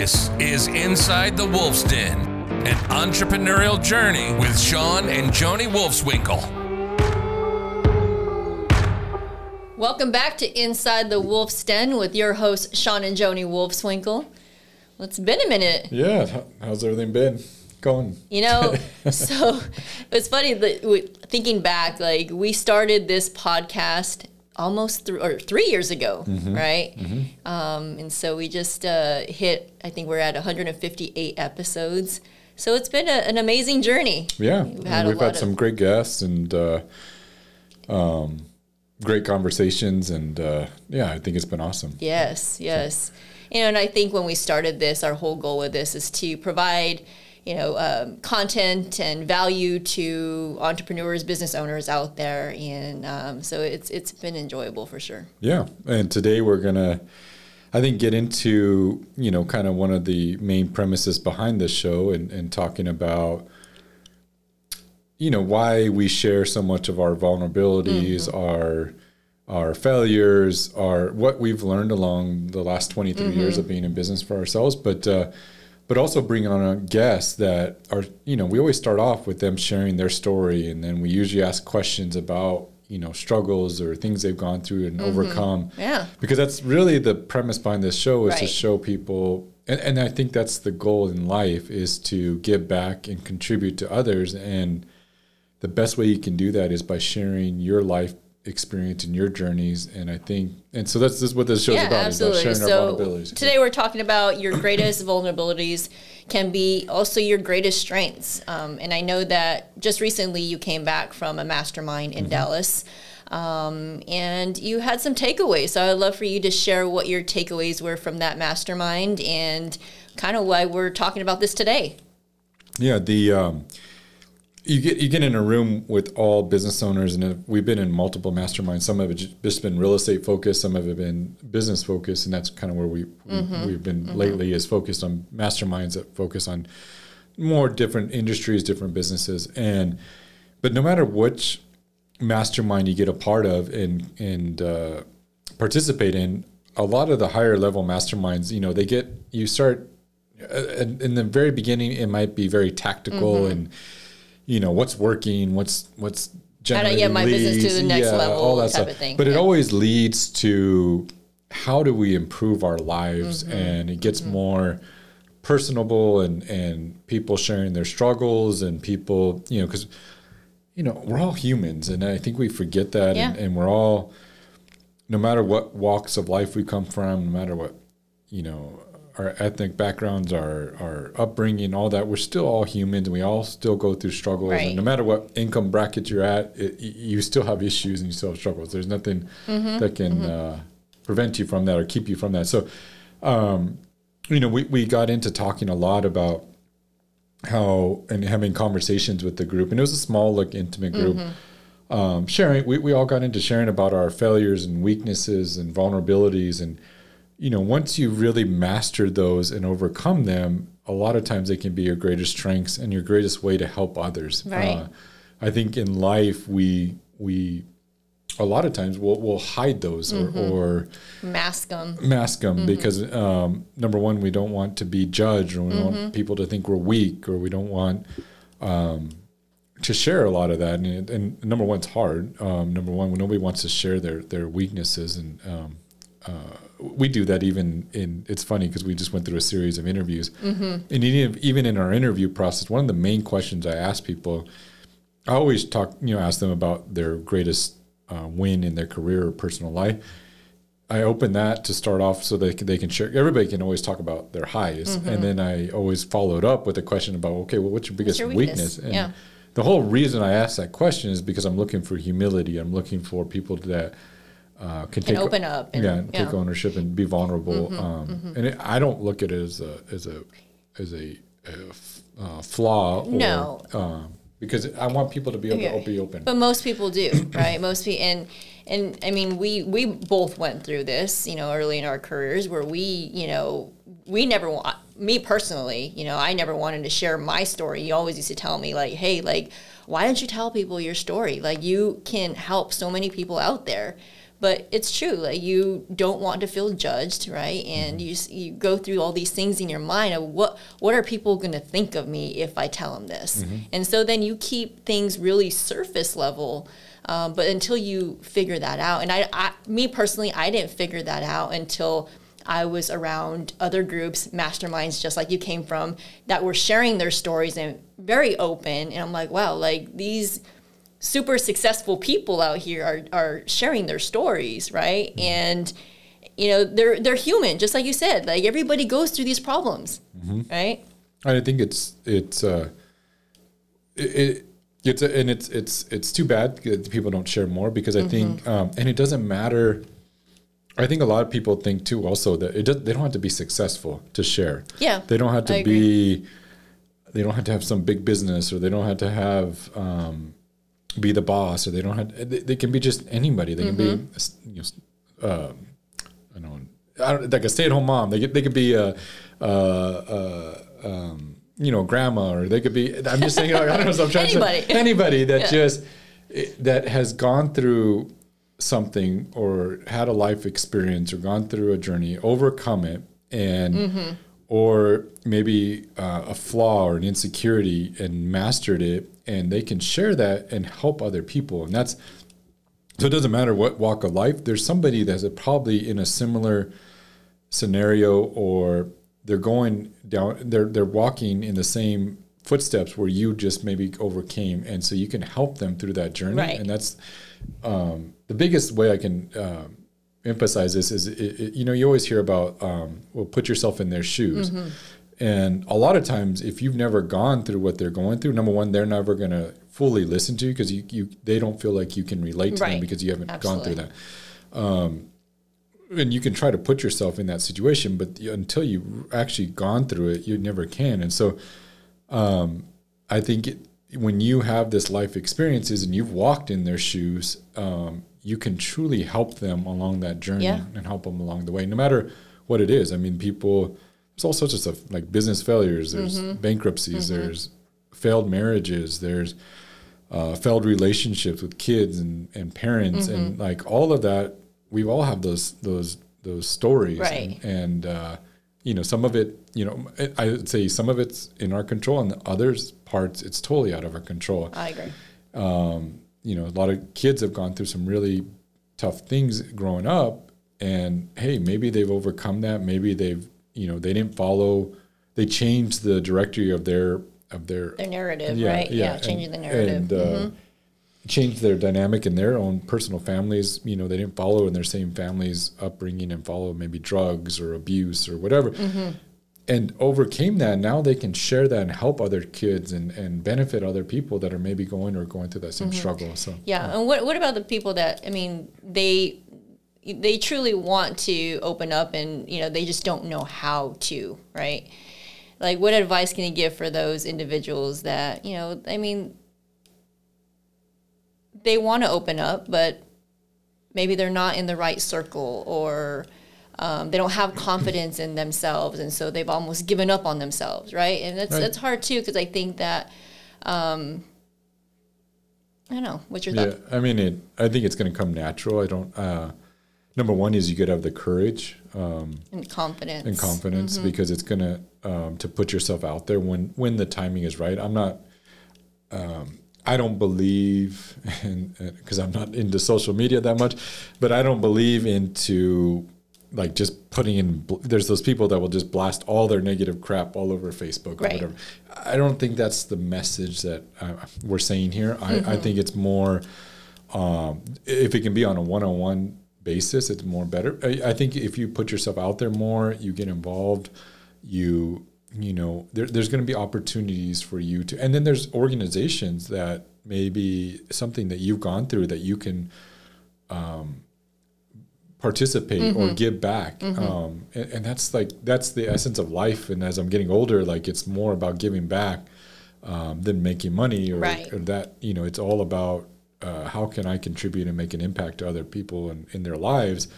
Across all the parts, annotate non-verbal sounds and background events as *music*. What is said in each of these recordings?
This is Inside the Wolf's Den, an entrepreneurial journey with Shawn and Joni Wolfswinkel. Welcome back to Inside the Wolf's Den with your hosts, Shawn and Joni Wolfswinkel. Well, it's been a minute. Yeah, how's everything been going? You know, *laughs* so it's funny that we, thinking back, like we started this podcast almost th- or three years ago, right? Um, and so we just uh, hit. I think we're at 158 episodes. So it's been a, an amazing journey. Yeah, We've we've had had, a lot some great guests and uh, um, great conversations, and uh, yeah, I think it's been awesome. Yes, yes. You know, and I think when we started this, our whole goal with this is to provide, you know, um, content and value to entrepreneurs, business owners out there, and um, so it's it's been enjoyable for sure. Yeah, and today we're gonna, I think, get into you know kind of one of the main premises behind this show, and, and talking about you know why we share so much of our vulnerabilities, our our failures, our what we've learned along the last 23 years of being in business for ourselves, but uh, but also bring on a guest that are you know we always start off with them sharing their story, and then we usually ask questions about you know struggles or things they've gone through and mm-hmm. overcome. Yeah. because that's really the premise behind this show is to show people. And, and I think that's the goal in life is to give back and contribute to others. And the best way you can do that is by sharing your life experience and your journeys. And I think, and so that's, this what this show's yeah, about, absolutely. is about sharing So our vulnerabilities. today we're talking about your greatest vulnerabilities can be also your greatest strengths. Um, and I know that just recently you came back from a mastermind Mm-hmm. in Dallas. Um, and you had some takeaways. So I'd love for you to share what your takeaways were from that mastermind and kind of why we're talking about this today. Yeah, the um, you get you get in a room with all business owners, and uh, we've been in multiple masterminds. Some of it just been real estate focused, some of it been business focused, and that's kind of where we, we we've been lately is focused on masterminds that focus on more different industries, different businesses, and but no matter which mastermind you get a part of and and uh, participate in, a lot of the higher level masterminds, you know, they get you start uh, in in the very beginning. It might be very tactical and you know what's working, what's what's Mm-hmm. How to get generating my business to leads, the next yeah, level all that type stuff. of thing, But it always leads to how do we improve our lives, Mm-hmm. and it gets more personable and and people sharing their struggles and people you know because you know we're all humans and i think we forget that and, and we're all no matter what walks of life we come from no matter what you know our ethnic backgrounds our our upbringing all that we're still all humans and we all still go through struggles. Right. and no matter what income bracket you're at it, you still have issues and you still have struggles. There's nothing Mm-hmm. that can uh, prevent you from that or keep you from that. So um, you know we, we got into talking a lot about how and having conversations with the group and it was a small like intimate group. Um, sharing we, we all got into sharing about our failures and weaknesses and vulnerabilities and you know once you really master those and overcome them a lot of times they can be your greatest strengths and your greatest way to help others Right. uh, i think in life we we a lot of times we'll, we'll hide those or, or Mask them. mask them because um, number one, we don't want to be judged, or we don't want people to think we're weak, or we don't want um, to share a lot of that. And, and number one, it's hard. Um, number one, nobody wants to share their their weaknesses, and um, uh, we do that even in. It's funny because we just went through a series of interviews, and even even in our interview process, one of the main questions I ask people, I always talk, you know, ask them about their greatest uh, win in their career or personal life. I open that to start off so they can, they can share. Everybody can always talk about their highs, and then I always followed up with a question about, okay, well, what's your biggest your weakness? weakness? And Yeah. the whole reason I ask that question is because I'm looking for humility. I'm looking for people that uh, can, take open up and- yeah, and take yeah. Mm-hmm, ownership and be vulnerable. um, And it, I don't look at it as a as a as a, a f- uh, flaw. Or, No. um, because I want people to be able Yeah. to be open. But most people do, right? most people, and and I mean, we we both went through this, you know, early in our careers where we, you know, we never want me personally, you know, I never wanted to share my story. You always used to tell me like, hey, like, why don't you tell people your story? Like, you can help so many people out there. But it's true like you don't want to feel judged right and Mm-hmm. you you go through all these things in your mind of what what are people going to think of me if I tell them this Mm-hmm. and so then you keep things really surface level um, but until you figure that out and I, I me personally I didn't figure that out until I was around other groups, masterminds, just like you came from, that were sharing their stories and very open. And I'm like, wow, like these super successful people out here are, are sharing their stories, right? And you know, they're they're human, just like you said. Like everybody goes through these problems, right? I think it's it's uh, it, it it's a, and it's it's it's too bad that people don't share more because I think um, and it doesn't matter. I think a lot of people think too also that it does, they don't have to be successful to share. Yeah, they don't have to be. They don't have to have some big business, or they don't have to have um, be the boss, or they don't have. They, they can be just anybody. They can be, you know, uh, I don't, I don't like a stay-at-home mom. They could, they could be a, uh, uh, um, you know, grandma, or they could be. I'm just saying. Like, I don't know. So I'm trying Anybody. to say *laughs* anybody that Yeah. just that has gone through something or had a life experience or gone through a journey, overcome it, and Mm-hmm. or maybe uh, a flaw or an insecurity and mastered it, and they can share that and help other people, and that's so it doesn't matter what walk of life. There's somebody that's probably in a similar scenario, or they're going down. They're they're walking in the same footsteps where you just maybe overcame, and so you can help them through that journey. Right. And that's um, the biggest way I can um, emphasize this is it, it, you know you always hear about um, well put yourself in their shoes. And a lot of times, if you've never gone through what they're going through, number one, they're never going to fully listen to you because you, you they don't feel like you can relate to them because you haven't gone through that. Um, and you can try to put yourself in that situation, but you- until you've actually gone through it, you never can. And so, um, I think it, when you have this life experiences and you've walked in their shoes, um, you can truly help them along that journey Yeah. and help them along the way, no matter what it is. I mean, people, there's all sorts of stuff like business failures, there's bankruptcies, there's failed marriages, there's uh, failed relationships with kids and, and parents, and like all of that. We all have those those those stories, Right. and, and uh, you know some of it. You know, I- would say some of it's in our control, and the others parts it's totally out of our control I agree. you know, a lot of kids have gone through some really tough things growing up, and hey, maybe they've overcome that. Maybe they've, you know, they didn't follow, they changed the directory of their of their Their narrative, right? Yeah, and- changing the narrative. Mm-hmm. and uh, changed their dynamic in their own personal families. You know, they didn't follow in their same family's upbringing and follow maybe drugs or abuse or whatever. Mm-hmm. And overcame that. Now they can share that and help other kids and, and benefit other people that are maybe going or going through that same struggle. So Mm-hmm. Yeah, and what what about the people that I mean they they truly want to open up and you know they just don't know how to, right? Like what advice can you give for those individuals that, you know, I mean they want to open up but maybe they're not in the right circle or um, they don't have confidence in themselves and so they've almost given up on themselves right and that's Right. that's hard too because i think that um, i don't know what's your Yeah, thought I mean, it. I think it's going to come natural. I don't. Uh, number one is you got to have the courage um, and confidence and confidence because it's going to um, to put yourself out there when when the timing is right. I'm not. Um, I don't believe, *laughs* because I'm not into social media that much, but I don't believe into like just putting in. There's those people that will just blast all their negative crap all over Facebook or Right. whatever. I don't think that's the message that uh, we're saying here. I, I think it's more um, if it can be on a one-on-one basis, it's more better. I, I think if you put yourself out there more, you get involved, you you know, there, there's going to be opportunities for you to, and then there's organizations that maybe something that you've gone through that you can um, participate or give back, um, and, and that's like that's the essence of life. And as I'm getting older, like it's more about giving back um, than making money or, Right. or that you know it's all about uh, how can I contribute and make an impact to other people and in their lives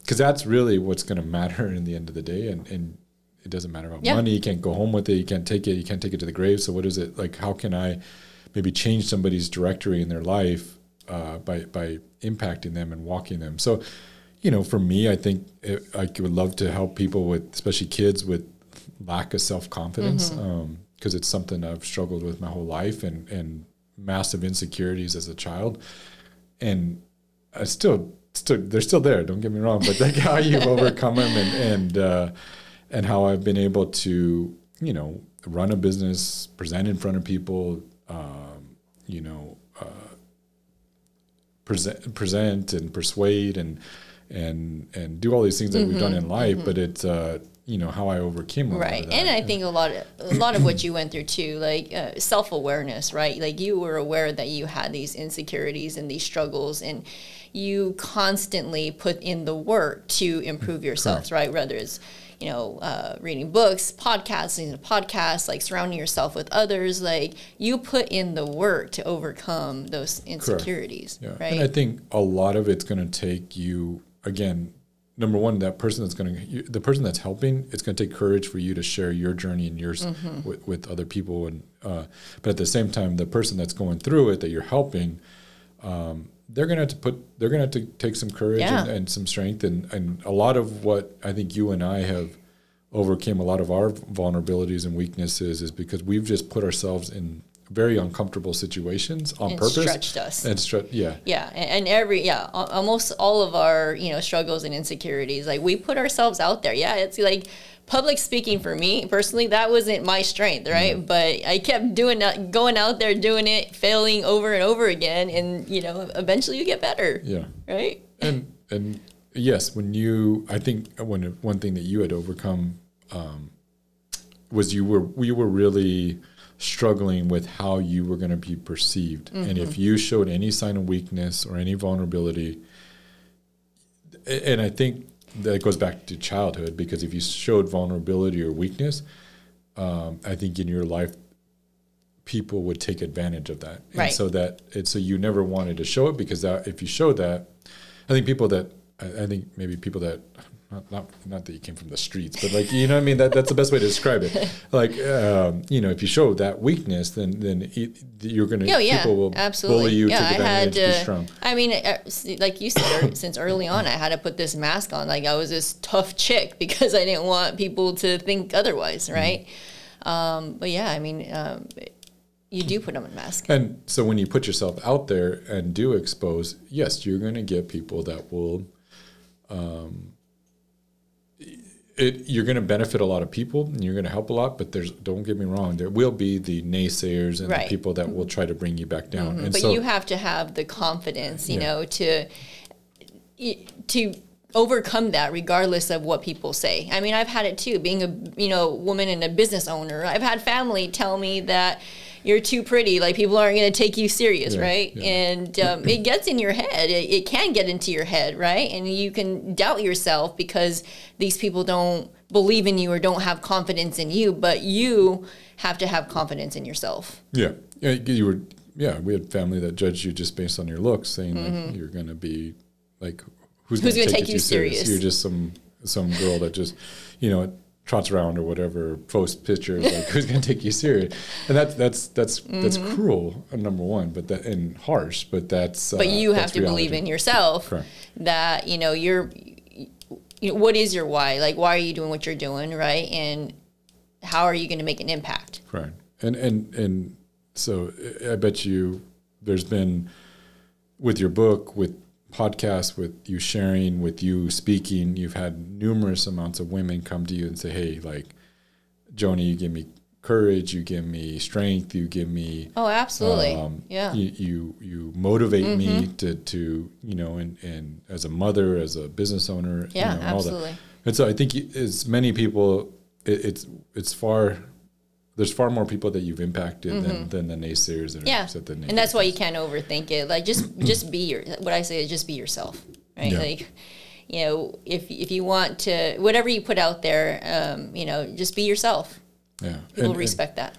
because that's really what's going to matter *laughs* in the end of the day and, and it doesn't matter about Yeah. money you can't go home with it you can't take it you can't take it to the grave so what is it like how can I maybe change somebody's directory in their life uh, by by impacting them and walking them. So, you know, for me, I think it, I would love to help people with, especially kids with lack of self confidence, because Mm-hmm. um, it's something I've struggled with my whole life and and massive insecurities as a child, and I still still they're still there. Don't get me wrong, but like *laughs* how you've overcome them and and uh, and how I've been able to you know run a business, present in front of people, um, you know, uh, present present and persuade and and and do all these things that we've done in life. But it's uh, you know how I overcame a lot of right and i think a lot of a lot of what you went through too like uh, self-awareness right like you were aware that you had these insecurities and these struggles and you constantly put in the work to improve yourselves right whether it's you know uh, reading books podcasts listening to podcasts like surrounding yourself with others like you put in the work to overcome those insecurities Yeah. right And I think a lot of it's going to take you again. Number one, that person that's going to the person that's helping. It's going to take courage for you to share your journey and yours Mm-hmm. with, with other people. And uh, but at the same time, the person that's going through it that you're helping, um, they're going to have to put. They're going to have to take some courage Yeah. and, and some strength. And and a lot of what I think you and I have overcame a lot of our vulnerabilities and weaknesses is because we've just put ourselves in very uncomfortable situations on And purpose stretched us. and stretch yeah Yeah, and, and every yeah, almost all of our you know struggles and insecurities, like we put ourselves out there. Yeah, it's like public speaking for me personally, that wasn't my strength, right? Mm-hmm. But I kept doing that, going out there, doing it, failing over and over again, and you know, eventually you get better, yeah right? and and yes when you i think when one thing that you had overcome um, was you were you were really struggling with how you were going to be perceived. And if you showed any sign of weakness or any vulnerability and i think that goes back to childhood because if you showed vulnerability or weakness um, i think in your life people would take advantage of that. Right. and so that and so you never wanted to show it because that if you showed that i think people that i, I think maybe people that not, not not that you came from the streets but like you know what i mean that that's the best way to describe it *laughs* like um, you know if you show that weakness then then it, you're gonna Oh yeah, people will absolutely. bully you yeah, take I had to. strong I mean, uh, like you said, since early on, I had to put this mask on. Like I was this tough chick because I didn't want people to think otherwise, Mm-hmm. right? Um, but yeah, I mean, um, you do put on a mask. And so when you put yourself out there and do expose, yes, you're going to get people that will. Um, it, you're going to benefit a lot of people and you're going to help a lot, but there's don't get me wrong, there will be the naysayers and Right. the people that will mm-hmm. try to bring you back down. Mm-hmm. And but so you have to have the confidence, you Yeah. know, to to overcome that regardless of what people say. I mean, I've had it too, being a you know woman and a business owner. I've had family tell me that you're too pretty, like people aren't going to take you serious, Yeah, right? yeah. And um, it gets in your head. It, it can get into your head, right? And you can doubt yourself because these people don't believe in you or don't have confidence in you. But you have to have confidence in yourself. yeah, yeah, you were yeah. We had family that judged you just based on your looks, saying like you're going to be like who's, Mm-hmm. Who's going to take, take you you serious? serious? You're just some some girl that just you know trots around or whatever, posts pictures like who's going to take you serious? And that's that's that's that's cruel. Number one, but that and harsh, but that's Mm-hmm. but uh, you have to believe in yourself Correct. that you know you're you know, what is your why like why are you doing what you're doing right and how are you going to make an impact Right. And and and so I bet you there's been with your book, with podcasts, with you sharing, with you speaking, you've had numerous amounts of women come to you and say, Hey, like Joni, you give me courage, you give me strength, you give me oh absolutely um, yeah Mm-hmm. you, you you motivate me to to you know and and as a mother as a business owner Yeah, you know, and all that. absolutely. and so I think as many people it, it's it's far there's far more people that you've impacted than, than the naysayers that Mm-hmm. yeah. that the and that's why you can't overthink it. Like just *clears throat* just be your what i say is just be yourself right? Yeah. like you know if if you want to whatever you put out there um, you know just be yourself. Yeah. People and, and, respect that.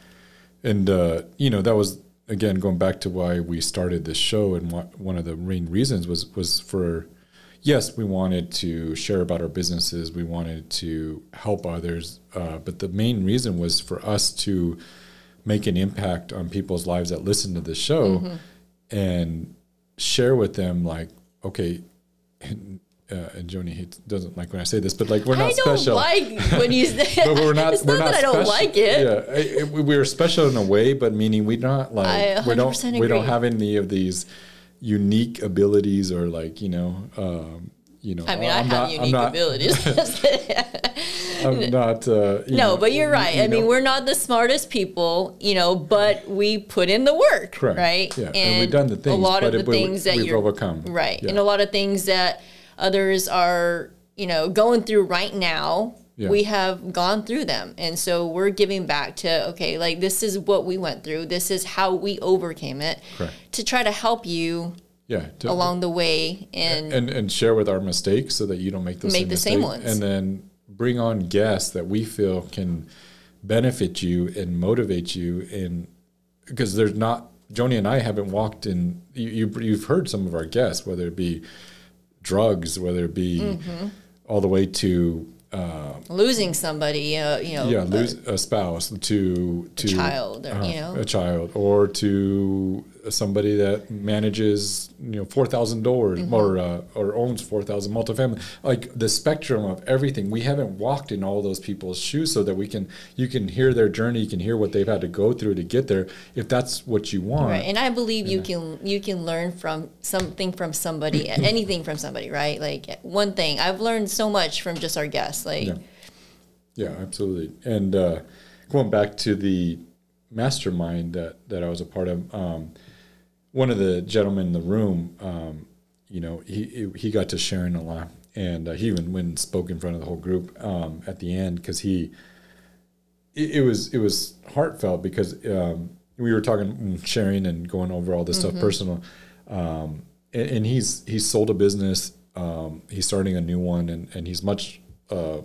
and uh, you know that was again going back to why we started this show and what, one of the main reasons was was for yes we wanted to share about our businesses we wanted to help others uh, but the main reason was for us to make an impact on people's lives that listen to the show and share with them like, okay, and, *laughs* uh, and Joni hates, doesn't like when I say this, but like we're not special. I don't special. like when you say *laughs* but we're not. it's we're not, not that I don't like it. Yeah, I- I- we- we're special in a way, but meaning we're not like we don't 100% we don't have any of these unique abilities or like you know um, you know. I mean, I'm I have not- I'm unique not- abilities. *laughs* *laughs* I'm not. Uh, you no, know, but you're right. you I mean, know. we're not the smartest people, you know, but we put in the work, Correct. right? Yeah, and we've done the things. A lot of the we- things that we've you're overcome. right, Yeah. and a lot of things that others are, you know, going through right now. Yeah. We have gone through them, and so we're giving back to okay, like this is what we went through. This is how we overcame it. Correct. To try to help you yeah, to- along the way, and and and share with our mistakes so that you don't make those Make same the same mistakes. ones. and then bring on guests that we feel can benefit you and motivate you in because there's not Joni and I haven't walked in you, you you've heard some of our guests whether it be drugs whether it be Mm-hmm. all the way to uh, losing somebody, uh, you know, yeah uh, lose a spouse to to child, or, you know. a child or to somebody that manages you know 4000 doors Mm-hmm. or uh, or owns 4000 multifamily like the spectrum of everything we haven't walked in all those people's shoes so that we can you can hear their journey you can hear what they've had to go through to get there if that's what you want Right, and I believe you can you can learn from something from somebody, *clears throat* anything from somebody, right? Like one thing I've learned so much from just our guests. Like, Yeah. Yeah, absolutely. And uh, going back to the mastermind that, that I was a part of, um, one of the gentlemen in the room, um, you know, he he got to sharing a lot, and uh, he even went and spoke in front of the whole group um, at the end because he it, it was it was heartfelt because um, we were talking mm, sharing and going over all this stuff personal. Um, and, and he's he's sold a business um, he's starting a new one and, and he's much uh,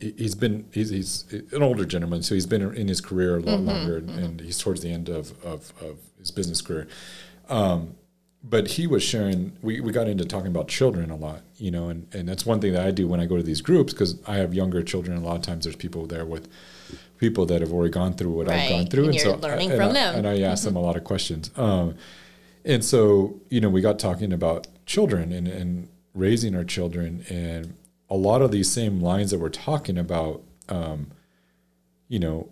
he's been he's, he's an older gentleman so he's been in his career a lot longer and, and he's towards the end of, of, of his business career. Um, but he was sharing we, we got into talking about children a lot you know and, and that's one thing that i do when i go to these groups because i have younger children and a lot of times there's people there with people that have already gone through what i've gone through and and, so learning and from I, them. and i ask them a lot of questions. Um, and so you know we got talking about children and, and raising our children and a lot of these same lines that we're talking about um, you know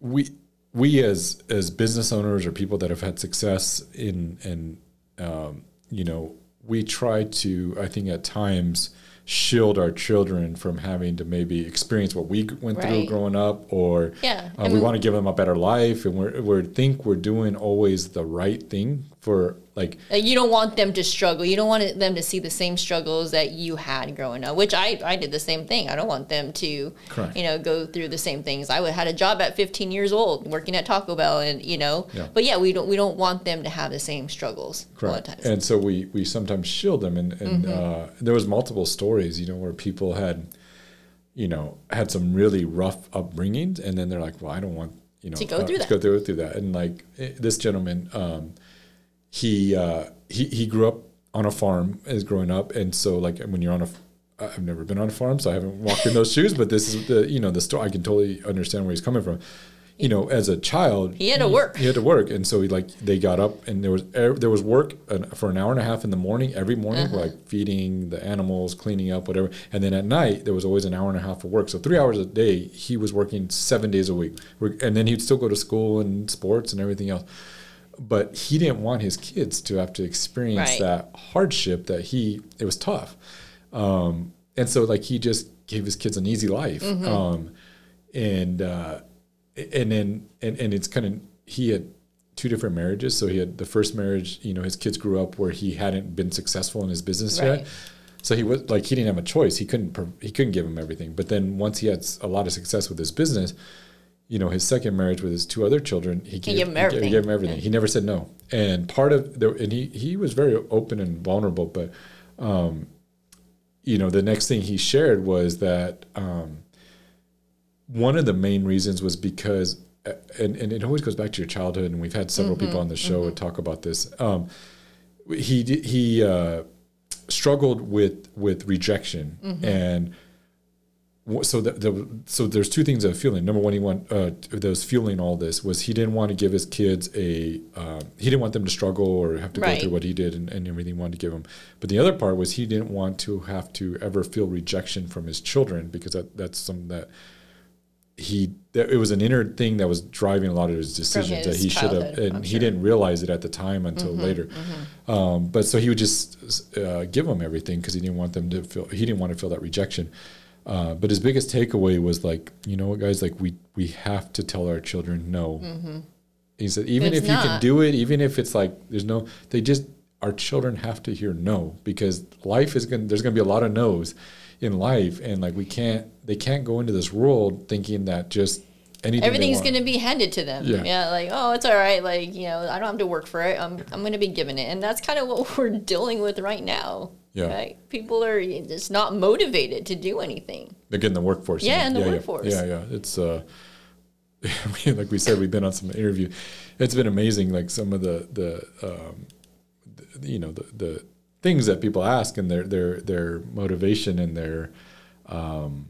we we as as business owners or people that have had success in in um, you know we try to i think at times shield our children from having to maybe experience what we went through growing up or Yeah, uh, we we- want to give them a better life and we're, we think we're doing always the right thing for like like, you don't want them to struggle. You don't want them to see the same struggles that you had growing up. Which I I did the same thing. I don't want them to, Correct. you know, go through the same things. I would- had a job at 15 years old, working at Taco Bell, and you know. Yeah. But yeah, we don't we don't want them to have the same struggles. A lot of times. And so we we sometimes shield them, and, and Mm-hmm. uh, there was multiple stories, you know, where people had, you know, had some really rough upbringings, and then they're like, well, I don't want you know To go through to that. go through through that, and like eh, this gentleman, um, he uh, he he grew up on a farm as growing up, and so like when you're on a I've never been on a farm, so I haven't walked in those shoes. But this is the you know the story. I can totally understand where he's coming from. You know, as a child, He had to work. He had to work, and so he like they got up, and there was er, there was work for an hour and a half in the morning every morning, Uh-huh. like feeding the animals, cleaning up, whatever. And then at night there was always an hour and a half of work. So three hours a day, he was working seven days a week, and then he'd still go to school and sports and everything else. But he didn't want his kids to have to experience Right. that hardship that he. It was tough, um, and so like he just gave his kids an easy life, Mm-hmm. um, and uh, and then and, and it's kind of he had two different marriages. So he had the first marriage, you know, his kids grew up where he hadn't been successful in his business Right. yet. So he was like he didn't have a choice. He couldn't he couldn't give him everything. But then once he had a lot of success with his business, you know, his second marriage with his two other children, he gave, gave him he everything. He gave him everything. He never said no. And part of the and he he was very open and vulnerable, but um, you know, the next thing he shared was that um, one of the main reasons was because, uh, and, and it always goes back to your childhood, and we've had several people on the show talk about this. Um, he he uh, struggled with with rejection, and wh- so the, the so there's two things of feeling. Number one, he want uh, that was fueling all this was he didn't want to give his kids a uh, he didn't want them to struggle or have to go through what he did and, and everything he wanted to give them. But the other part was he didn't want to have to ever feel rejection from his children because that, that's something that he that it was an inner thing that was driving a lot of his decisions that he should have and I'm he sure. didn't realize it at the time until later um, but so he would just uh, give them everything because he didn't want them to feel he didn't want to feel that rejection uh, but his biggest takeaway was like you know what guys? Like we we have to tell our children no. He said even It's if you can do it even if it's like there's no they just our children have to hear no because life is going to there's going to be a lot of no's in life. And like we can't they can't go into this world thinking that just anything Everything's going to be handed to them. Yeah. Yeah. like, oh, it's all right. Like, you know, I don't have to work for it. I'm, I'm going to be given it. And that's kind of what *laughs* we're dealing with right now. Yeah. Right? People are just not motivated to do anything. Again, the workforce. Yeah, in the yeah, workforce. Yeah, yeah. It's uh, *laughs* like we said, we've been on some interview. It's been amazing. Like some of the the, um, the you know the the things that people ask and their their their motivation and their um,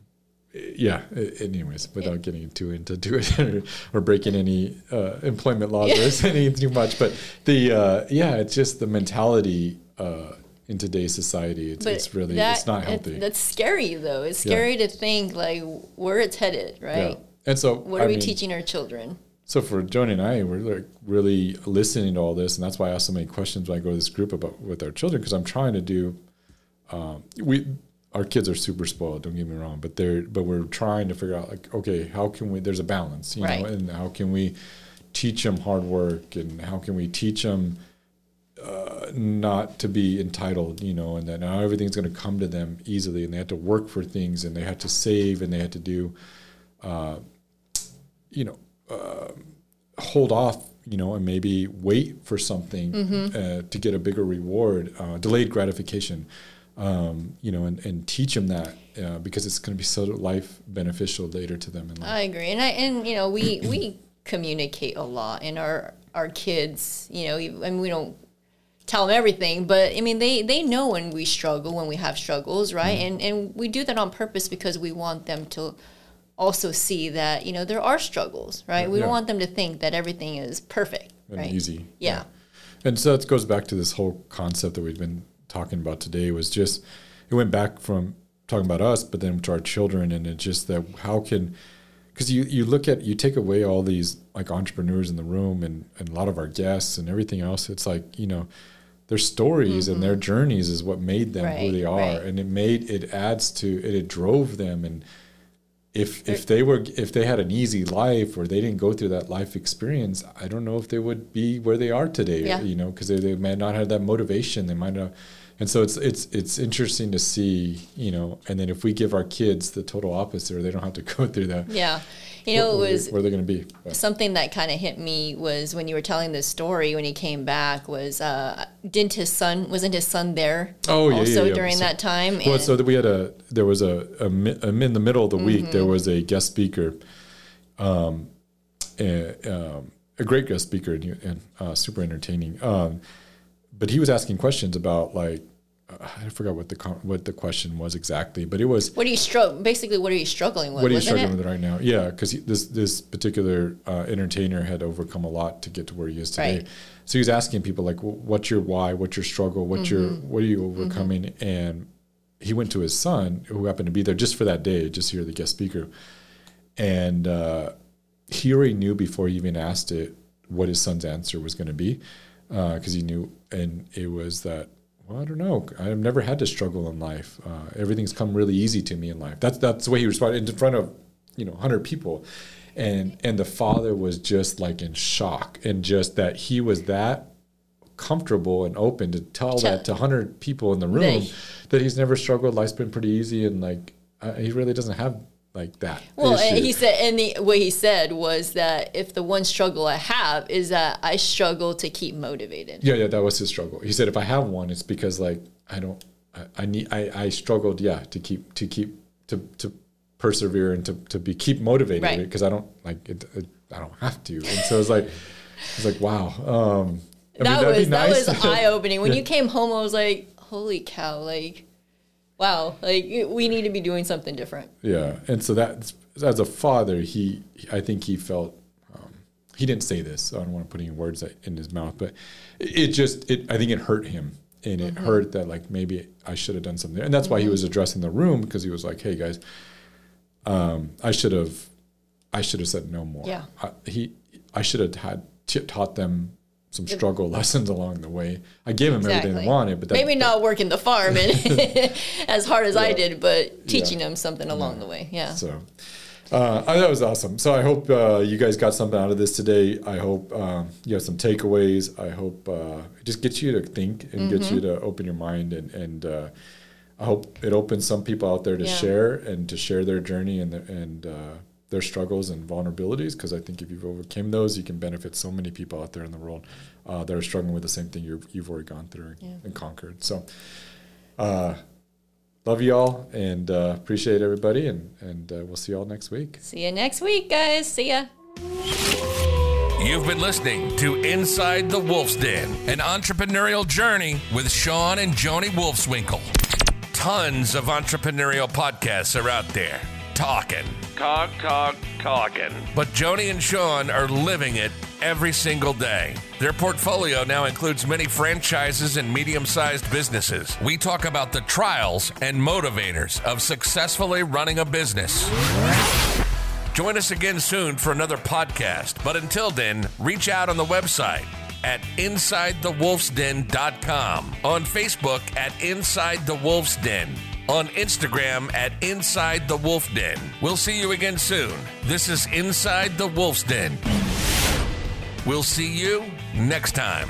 yeah. Anyways, without getting too into to it or, *laughs* or breaking any uh, employment laws or anything *laughs* too much, but the uh, yeah, it's just the mentality. Uh, in today's society, it's, it's really it's not it- healthy. that's scary, though. It's Yeah. scary to think, like, where it's headed, right? Yeah. And so, What I are we mean, teaching our children? So for Joni and I, we're like really listening to all this, and that's why I ask so many questions when I go to this group about with our children because I'm trying to do. Um, we our kids are super spoiled. Don't get me wrong, but they're but we're trying to figure out like okay, how can we? There's a balance, you Right. know, and how can we teach them hard work, and how can we teach them uh, not to be entitled, you know, and that now everything's going to come to them easily, and they have to work for things, and they have to save, and they have to do, uh, you know, uh, hold off, you know, and maybe wait for something uh, to get a bigger reward, uh, delayed gratification, um, you know, and, and teach them that uh, because it's going to be so life beneficial later to them in life. I agree, and I and you know we *clears throat* we communicate a lot, and our our kids, you know, and we don't tell them everything, but I mean they they know when we struggle, when we have struggles, right? Mm-hmm. And and we do that on purpose because we want them to also see that you know there are struggles, right? We Yeah. don't want them to think that everything is perfect, and right? easy. Yeah. And so it goes back to this whole concept that we've been talking about today was just it went back from talking about us, but then to our children, and it's just that how can because you you look at you take away all these like entrepreneurs in the room and and a lot of our guests and everything else. It's like you know their stories and their journeys is what made them who Mm-hmm. They are, right. and it made it adds to it. It drove them and if if they were if they had an easy life or they didn't go through that life experience, I don't know if they would be where they are today. Yeah. You know, because they, they might not have that motivation. They might not, and so it's it's it's interesting to see. You know, and then if we give our kids the total opposite, or they don't have to *laughs* go through that. Yeah. You know, it where, was where they're going to be. But- something that kind of hit me was when you were telling this story when he came back was uh didn't his son wasn't his son there Oh, yeah, yeah, also yeah. during So- that time Well, And- so we had a there was a, a, a in the middle of the week there was a guest speaker, um, a, um, a great guest speaker and, and uh, super entertaining. Um, but he was asking questions about like uh, I forgot what the con- what the question was exactly, but it was what are you struggle basically what are you struggling with what are you struggling it? with right now? Yeah, because this this particular uh, entertainer had overcome a lot to get to where he is today. Right. So he was asking people like, "Wh- "What's your why? What's your struggle? What's your Mm-hmm. what are you overcoming?" And he went to his son, who happened to be there just for that day, just hear the guest speaker, and uh, he already knew before he even asked it what his son's answer was going to be, because he knew, and it was that. Well, I don't know. I've never had to struggle in life. Uh, everything's come really easy to me in life. That's that's the way he responded in front of, you know, hundred people, and and the father was just like in shock, and just that he was that comfortable and open to tell that to hundred people in the room They- that he's never struggled. Life's been pretty easy, and like uh, he really doesn't have like that. well he said and the what he said was that if the one struggle i have is that i struggle to keep motivated Yeah, yeah, that was his struggle. He said, if I have one, it's because like I don't, I, I need, I, I struggled, yeah, to keep, to keep, to, to persevere and to, to be keep motivated Right. because I don't like it, it, I don't have to. And so it's like, it's like wow. Um, I that be was that was *laughs* eye opening when you came home i was like holy cow like wow, like we need to be doing something different. Yeah, and so that as a father, he I think he felt um, he didn't say this. So I don't want to put any words in his mouth, but it, it just it I think it hurt him, and it mm-hmm. hurt that like maybe I should have done something, and that's mm-hmm. why he mm-hmm. was addressing the room because he was like, hey guys, um, I should have I should have said no more. Yeah, I, he I should have had t- taught them some struggle lessons along the way. I gave him exactly. everything they wanted, but that, maybe not working the farm and *laughs* *laughs* as hard as yeah. I did, but teaching yeah. them something along yeah. the way. Yeah. So. Uh, that was awesome. So I hope uh, you guys got something out of this today. I hope um, you have some takeaways. I hope uh, it just gets you to think and mm-hmm. gets you to open your mind and and uh, I hope it opens some people out there to share and to share their journey and the, and uh, their struggles and vulnerabilities because I think if you've overcome those, you can benefit so many people out there in the world uh, that are struggling with the same thing you have you've already gone through yeah. and conquered. So, uh, love you all and uh, appreciate everybody, and and uh, we'll see you all next week. See you next week, guys. See ya. You've been listening to Inside the Wolf's Den, an entrepreneurial journey with Shawn and Joni Wolfswinkel. Tons of entrepreneurial podcasts are out there talking. Talk, talk, talking. But Joni and Shawn are living it every single day. Their portfolio now includes many franchises and medium sized businesses. We talk about the trials and motivators of successfully running a business. Join us again soon for another podcast. But until then, reach out on the website at InsideTheWolfsDen.com, on Facebook at Inside the Wolf's Den on Instagram at Inside the Wolf Den. We'll see you again soon. This is Inside the Wolf's Den. We'll see you next time.